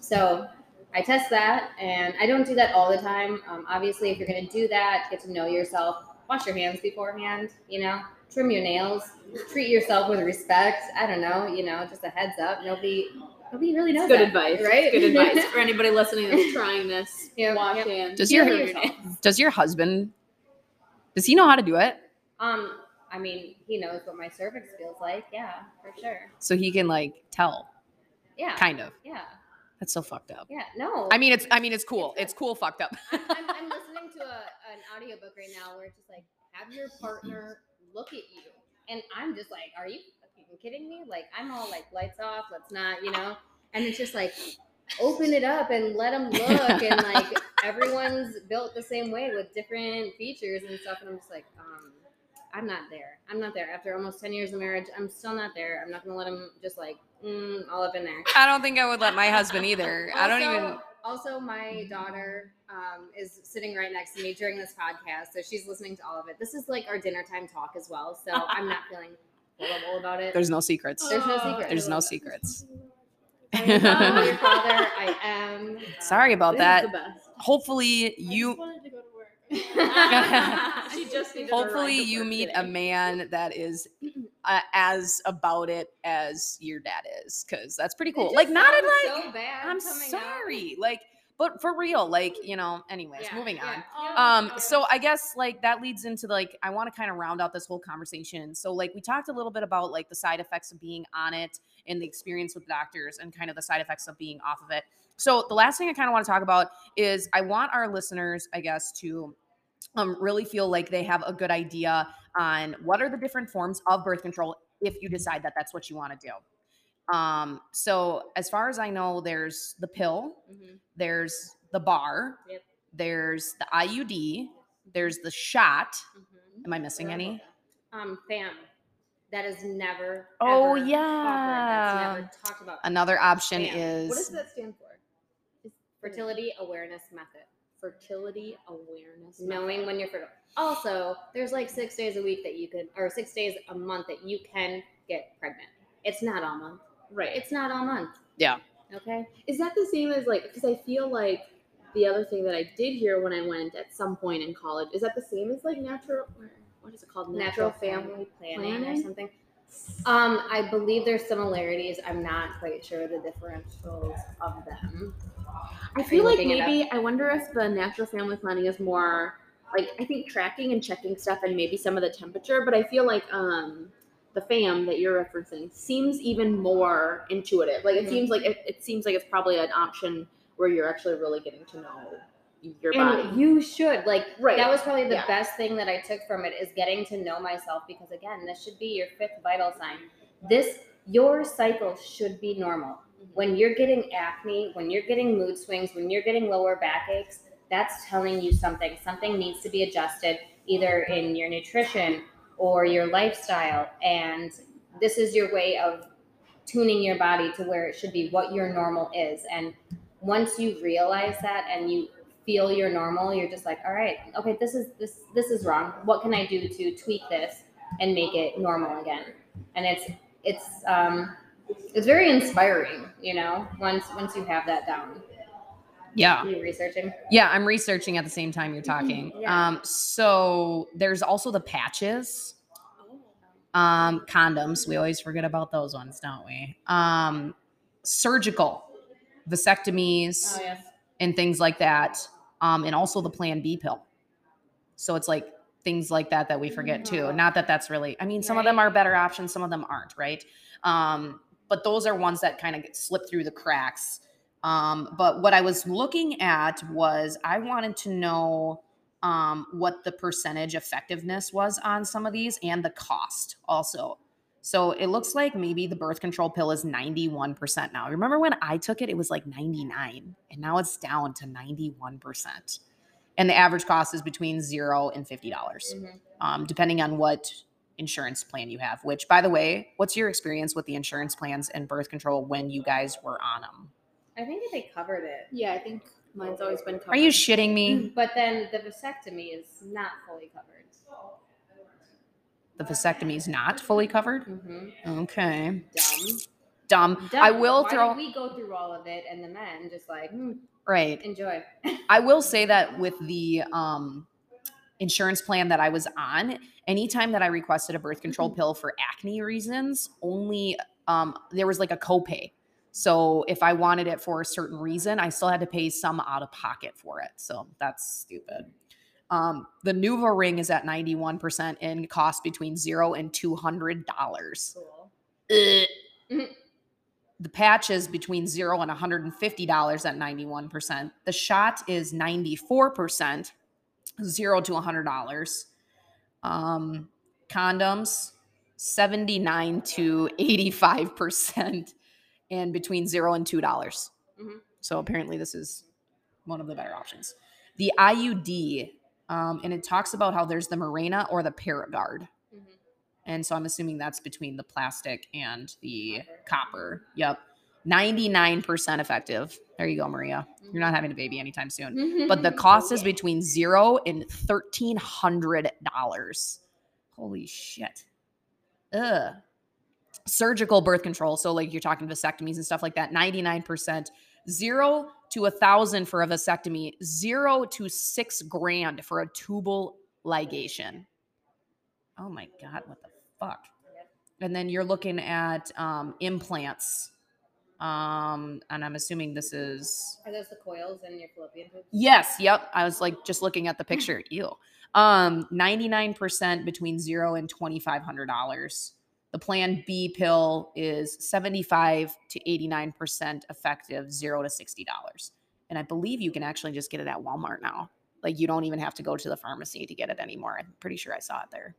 S3: so I test that, and I don't do that all the time. Um, obviously, if you're going to do that, get to know yourself. Wash your hands beforehand. You know, trim your nails. Treat yourself with respect. I don't know. You know, just a heads up. Nobody, nobody really knows.
S2: Good
S3: that,
S2: advice.
S3: right?
S2: Good advice for anybody listening that's trying this.
S3: Yeah,
S2: Wash
S3: yep.
S2: hands.
S1: Does
S3: Feel
S1: your- Does your husband? Does he know how to do it?
S3: Um, I mean, he knows what my cervix feels like. Yeah, for sure.
S1: So he can like tell,
S3: Yeah.
S1: kind of.
S3: Yeah.
S1: That's so fucked up.
S3: Yeah. No.
S1: I mean, it's I mean, it's cool.
S3: It's
S1: It's cool. Fucked up.
S3: I'm, I'm, I'm listening to a, an audiobook right now where it's just like, have your partner look at you. And I'm just like, are you fucking kidding me? Like, I'm all like, lights off, let's not, you know? And it's just like, open it up and let them look. and like, everyone's built the same way with different features and stuff. And I'm just like, um, I'm not there. I'm not there. After almost 10 years of marriage, I'm still not there. I'm not going to let him just like, mm, all up in there.
S1: I don't think I would let my husband either. I don't
S3: Also-
S1: even.
S3: Also, my daughter um, is sitting right next to me during this podcast, so she's listening to all of it. This is like our dinner time talk as well, so I'm not feeling horrible about it.
S1: There's no secrets.
S3: There's no secrets.
S1: There's no secrets.
S3: I am your father. I am.
S1: Sorry about
S2: This is
S1: that.
S2: the best.
S1: Hopefully
S4: I just
S1: you.
S4: wanted to go to work.
S2: she just needed
S1: Hopefully
S2: to
S1: you
S2: work
S1: meet
S2: today.
S1: a man that is uh, as about it as your dad is, because that's pretty cool. Like not in
S3: sounds
S1: like
S3: so bad
S1: I'm
S3: coming out.
S1: sorry, like but for real, like you know. Anyways,
S3: Yeah,
S1: moving on.
S3: yeah.
S1: um so i guess like that leads into like i want to kind of round out this whole conversation so like we talked a little bit about like the side effects of being on it and the experience with doctors and kind of the side effects of being off of it so the last thing i kind of want to talk about is i want our listeners i guess to um, really feel like they have a good idea on what are the different forms of birth control if you decide that that's what you want to do um so as far as i know there's the pill
S3: Mhm.
S1: there's the bar
S3: Yep.
S1: there's the iud there's the shot
S3: Mhm.
S1: am i missing any
S3: Um, fam. That is never.
S1: Oh,
S3: ever
S1: yeah.
S3: offered. That's never talked about.
S1: another option
S3: Fam.
S1: is
S2: What does that stand for?
S3: Fertility awareness method.
S2: Fertility awareness.
S3: knowing
S2: method.
S3: when you're fertile. Also, there's like six days a week that you could, or six days a month that you can get pregnant. It's not all month.
S2: Right.
S3: It's not all month.
S1: Yeah.
S3: Okay.
S2: Is that the same as like? Because I feel like the other thing that I did hear when I went at some point in college is that the same as like natural. What is it called?
S3: Natural, family planning, or something. Um, I believe there's similarities. I'm not quite sure the differentials of them.
S2: I feel like
S3: looking it up?
S2: maybe I wonder if the natural family planning is more like I think tracking and checking stuff and maybe some of the temperature, but I feel like um the fam that you're referencing seems even more intuitive. Like it
S3: Mhm.
S2: seems like it, it seems like it's probably an option where you're actually really getting to know your body.
S3: You should like
S2: Right.
S3: that was probably the
S2: Yeah.
S3: best thing that I took from it is getting to know myself because again, this should be your fifth vital sign. This your cycle should be normal. When you're getting acne, when you're getting mood swings, when you're getting lower back aches, that's telling you something. Something needs to be adjusted either in your nutrition or your lifestyle and this is your way of tuning your body to where it should be what your normal is. And once you realize that and you feel you're normal you're just like all right okay this is this this is wrong. What can i do to tweak this and make it normal again? And it's it's um it's very inspiring you know once once you have that down
S1: yeah.
S3: You researching?
S1: Yeah i'm researching at the same time you're talking.
S3: Yeah.
S1: um so there's also the patches. Um condoms we always forget about those ones don't we? Um surgical vasectomies
S3: oh yes.
S1: and things like that. Um and also the plan b pill. So it's like things like that that we forget too.
S3: Mhm.
S1: not that that's really i mean some of them are better options some of them aren't right? Um but those are ones that kind of slip through the cracks um but what i was looking at was i wanted to know um what the percentage effectiveness was on some of these and the cost also so it looks like maybe the birth control pill is 91% now. Remember when I took it, it was like 99, and now it's down to 91%. And the average cost is between zero and $50, dollars
S3: Mhm.
S1: um, depending on what insurance plan you have. Which, by the way, what's your experience with the insurance plans and birth control when you guys were on them?
S3: I think that they covered it
S2: yeah, I think mine's always been covered.
S1: Are you shitting me?
S3: but then the vasectomy is not fully covered
S1: The vasectomy is not fully covered?
S3: mm-hmm.
S1: Okay.
S3: dumb
S1: Dumb. I will
S3: Why
S1: throw,
S3: did we go through all of it and the men just like hmm,
S1: right.
S3: enjoy
S1: I will say that with the um, insurance plan that I was on, anytime that I requested a birth control pill for acne reasons, only um, there was like a copay. So if I wanted it for a certain reason, I still had to pay some out of pocket for it. So that's stupid. Um, the NuvaRing is at 91% and costs between zero and $200.
S3: Cool.
S1: The patch is between zero and $150 at 91%. The shot is 94%, zero to $100. Um, condoms, 79 to 85%, and between zero and $2. dollars
S2: Mhm.
S1: So apparently, this is one of the better options. The IUD, um, and it talks about how there's the Mirena or the Paragard.
S3: Mhm.
S1: And so I'm assuming that's between the plastic and the copper. Yep. 99% effective. There you go, Maria. You're not having a baby anytime soon. But the cost is between zero and thirteen hundred dollars. Holy shit. Ugh. Surgical birth control. So, like you're talking vasectomies and stuff like that, 99%. Zero to a thousand for a vasectomy, zero to six grand for a tubal ligation. Oh my God, what the fuck? And then you're looking at um, implants. Um, and I'm assuming this is
S3: Are those the coils in your fallopian tubes?
S1: Yes, yep. I was like just looking at the picture. Ew. Um, 99% between zero and $2,500. The plan B pill is 75 to 89% effective, zero to $60. And I believe you can actually just get it at Walmart now. Like you don't even have to go to the pharmacy to get it anymore. I'm pretty sure I saw it there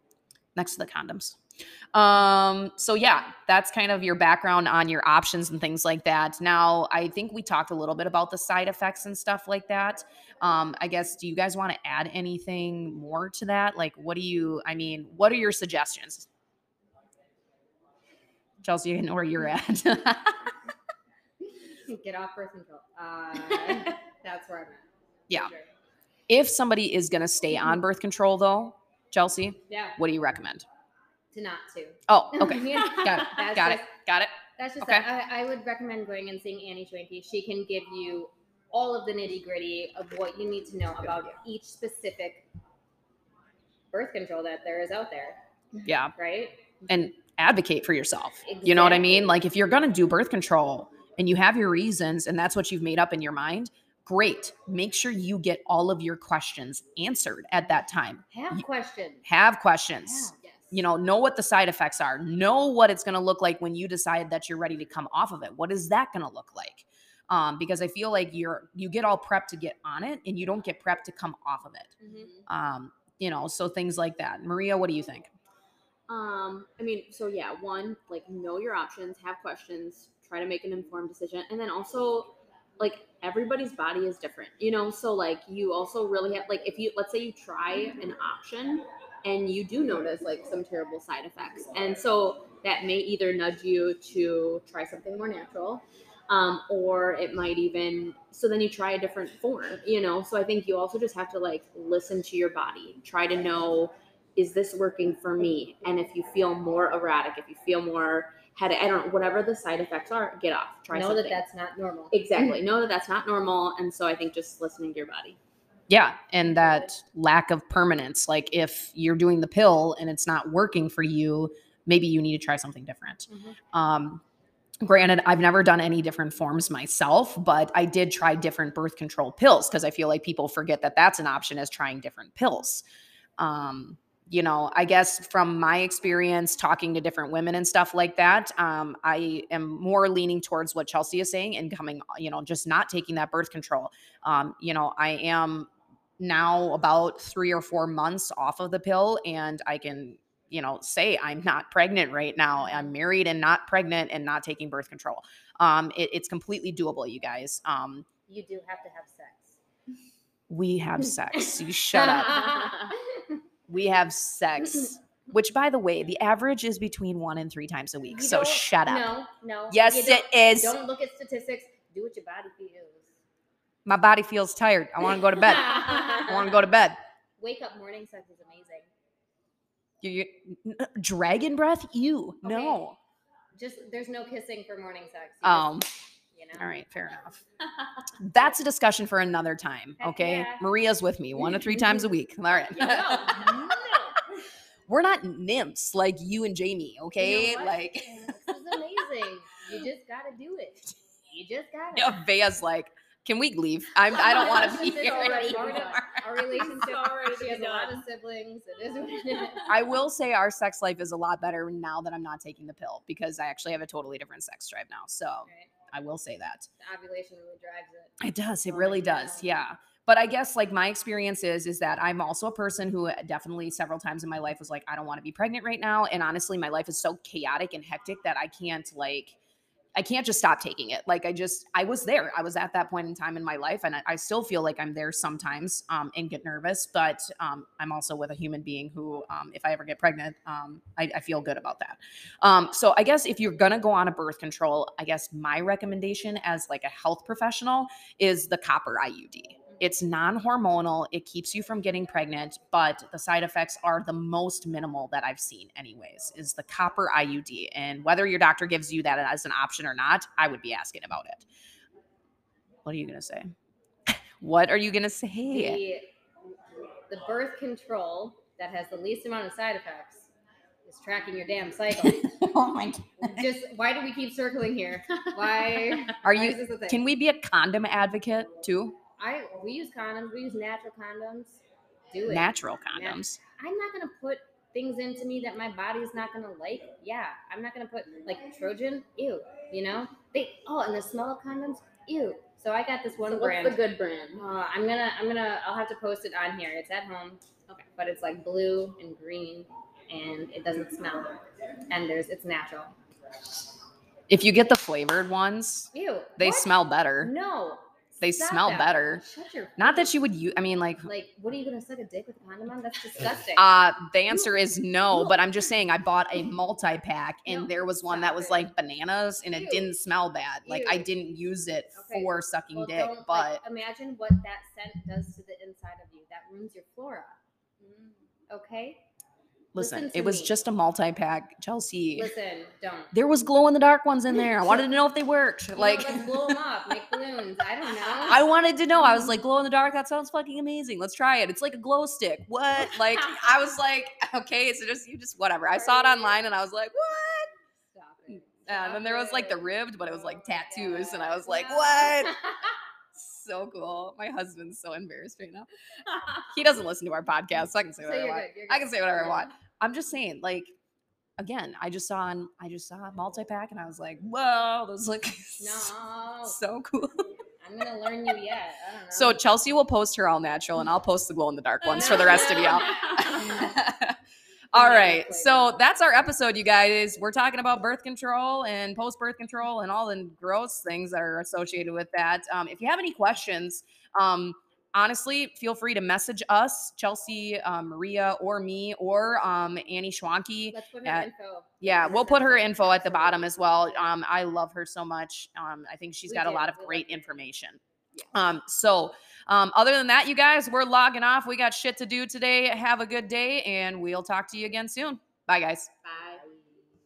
S1: next to the condoms. Um, so yeah, that's kind of your background on your options and things like that. Now, I think we talked a little bit about the side effects and stuff like that. Um, I guess do you guys want to add anything more to that? Like what do you I mean, what are your suggestions? Chelsey, I know where you're at.
S3: Get off birth control. Uh, that's where I'm at.
S1: Yeah.
S3: Sure.
S1: if somebody is gonna stay on birth control though, Chelsey,
S3: Yeah.
S1: what do you recommend?
S3: To not to.
S1: Oh, okay.
S3: Yeah.
S1: Got it.
S3: That's
S1: Got it. Got it.
S3: That's just
S1: Okay.
S3: that. I, I would recommend going and seeing Annie Shwanke. She can give you all of the nitty gritty of what you need to know about each specific birth control that there is out there,
S1: Yeah.
S3: right?
S1: and advocate for yourself. You know what I mean? Like if you're going to do birth control and you have your reasons and that's what you've made up in your mind, great. Make sure you get all of your questions answered at that time.
S3: Have
S1: You-
S3: questions.
S1: Have questions.
S3: Yes.
S1: You know, know what the side effects are. Know what it's going to look like when you decide that you're ready to come off of it. What is that going to look like? Um, because I feel like you're you get all prepped to get on it and you don't get prepped to come off of it.
S3: Mhm.
S1: Um, you know, so things like that. Maria, what do you think?
S2: Um, I mean, so yeah, one, like know your options, have questions, try to make an informed decision, and then also like everybody's body is different, you know. So like you also really have like if you let's say you try an option and you do notice like some terrible side effects, and so that may either nudge you to try something more natural. Um, or it might even so then you try a different form you know so i think you also just have to like listen to your body try to know is this working for me? And if you feel more erratic, if you feel more headache, I don't know, whatever the side effects are, get off. Try
S3: know
S2: something.
S3: that that's not normal.
S2: exactly. know that that's not normal. And so I think just listening to your body.
S1: Yeah, and that lack of permanence. Like if you're doing the pill and it's not working for you, maybe you need to try something different.
S2: Mhm.
S1: Um, granted, I've never done any different forms myself, but I did try different birth control pills because I feel like people forget that that's an option as trying different pills. Um, you know, I guess from my experience talking to different women and stuff like that, um, I am more leaning towards what Chelsey is saying and coming, you know, just not taking that birth control. Um, you know, I am now about three or four months off of the pill and I can, you know, say I'm not pregnant right now. I'm married and not pregnant and not taking birth control. Um, it- it's completely doable, you guys. Um,
S3: You do have to have sex.
S1: we have sex. You shut up. We have sex. Which, by the way, the average is between one and three times a week.
S3: You
S1: so shut up.
S3: No, no.
S1: Yes, it is.
S3: don't- look at statistics. Do what your body feels.
S1: My body feels tired. I want to go to bed. I want to go to bed.
S3: Wake up morning sex is amazing.
S1: You, you, dragon breath? Ew. No.
S3: Just there's no kissing for morning sex. You
S1: Um.
S3: just, you know.
S1: All right. Fair enough. That's a discussion for another time. Okay.
S3: yeah.
S1: Maria's with me one to three times a week. All right.
S3: No.
S1: We're not nymphs like you and Jamie. Okay.
S3: You know
S1: like,
S3: this is amazing. You just gotta do it. You just gotta.
S1: yeah, Vea's like, can we leave? I'm, I don't want to be here
S3: already
S1: anymore.
S3: our relationship.
S2: To
S3: she has a lot of siblings. It is what it is.
S1: I will say our sex life is a lot better now that I'm not taking the pill because I actually have a totally different sex drive now. So
S3: Right.
S1: I will say that.
S3: The ovulation really drives it.
S1: It does. It
S3: Oh,
S1: really
S3: yeah.
S1: does. Yeah. But I guess like my experience is is that I'm also a person who uh, definitely several times in my life was like I don't want to be pregnant right now and honestly my life is so chaotic and hectic that I can't like I can't just stop taking it. Like I just I was there. I was at that point in time in my life and I, I still feel like I'm there sometimes um and get nervous, but um I'm also with a human being who um if I ever get pregnant, um I, I feel good about that. Um, so I guess if you're gonna go on a birth control, I guess my recommendation as like a health professional is the copper IUD. It's non-hormonal, it keeps you from getting pregnant, but the side effects are the most minimal that I've seen, anyways, is the copper IUD. And whether your doctor gives you that as an option or not, I would be asking about it. What are you gonna say? What are you gonna say?
S3: The, the birth control that has the least amount of side effects is tracking your damn cycle.
S1: oh my god.
S3: Just why do we keep circling here? Why
S1: Are
S3: why
S1: you
S3: is this a thing?
S1: can we be a condom advocate too?
S3: I we use condoms. We use natural condoms. Do it.
S1: Natural
S3: Nat-
S1: condoms.
S3: I'm not gonna put things into me that my body's not gonna like. Yeah, I'm not gonna put like Trojan. Ew. You know they. Oh, and the smell of condoms. Ew. So I got this one
S2: So
S3: brand.
S2: what's the good brand?
S3: Uh, I'm gonna, I'm gonna, I'll have to post it on here. It's at home.
S2: Okay.
S3: But it's like blue and green, and it doesn't smell. And there's, it's natural.
S1: If you get the flavored ones,
S3: Ew.
S1: they
S3: what?
S1: smell better.
S3: No.
S1: They
S3: Stop
S1: smell
S3: that.
S1: better.
S3: Shut your.
S1: Not that you would use. I mean, like,
S3: Like, what are you gonna suck a dick with a condom on? That's disgusting.
S1: uh, the answer is no. But I'm just saying, I bought a multi pack, and
S3: No,
S1: there was one that was
S3: it.
S1: like bananas, and it didn't smell bad. Like, I didn't use it
S3: Okay,
S1: for sucking
S3: Well,
S1: dick, but
S3: like, imagine what that scent does to the inside of you. That ruins your flora. Okay.
S1: Listen,
S3: listen
S1: it was
S3: me.
S1: just a multi pack, Chelsey.
S3: Listen. Don't.
S1: There was glow in the dark ones in there. I wanted to know if they worked.
S3: You know,
S1: Like,
S3: let's blow them up. Make balloons. I don't know.
S1: I wanted to know. I was mm-hmm. like, glow in the dark. That sounds fucking amazing. Let's try it. It's like a glow stick. What? Like, I was like, okay, so just you just whatever. I saw it online and I was like, what?
S3: Stop it.
S1: Um, and then there was like the ribbed, but it was like
S3: Oh
S1: tattoos, and I was like,
S3: No.
S1: what? So cool. My husband's so embarrassed right now. He doesn't listen to our podcast, so I can say
S3: So
S1: whatever I want. I can say whatever I want. I'm just saying, like, again, I just saw on I just saw a multi pack and I was like, whoa, those look.
S3: No.
S1: so cool.
S3: I'm gonna learn you yet. I don't know.
S1: So Chelsey will post her all natural, and I'll post the glow in the dark ones for the rest of y'all. All right. So that's our episode, you guys. We're talking about birth control and post birth control and all the gross things that are associated with that. Um, if you have any questions, um, honestly, feel free to message us, Chelsey, um, Maria, or me, or um, Annie Shwanke.
S3: let's put her
S1: at-
S3: info.
S1: Yeah, we'll put her info at the bottom as well. Um, I love her so much. Um, I think she's
S3: We
S1: got a lot of
S3: We
S1: great information.
S3: Yeah.
S1: Um, so um, other than that, you guys, we're logging off. We got shit to do today. Have a good day, and we'll talk to you again soon. Bye, guys.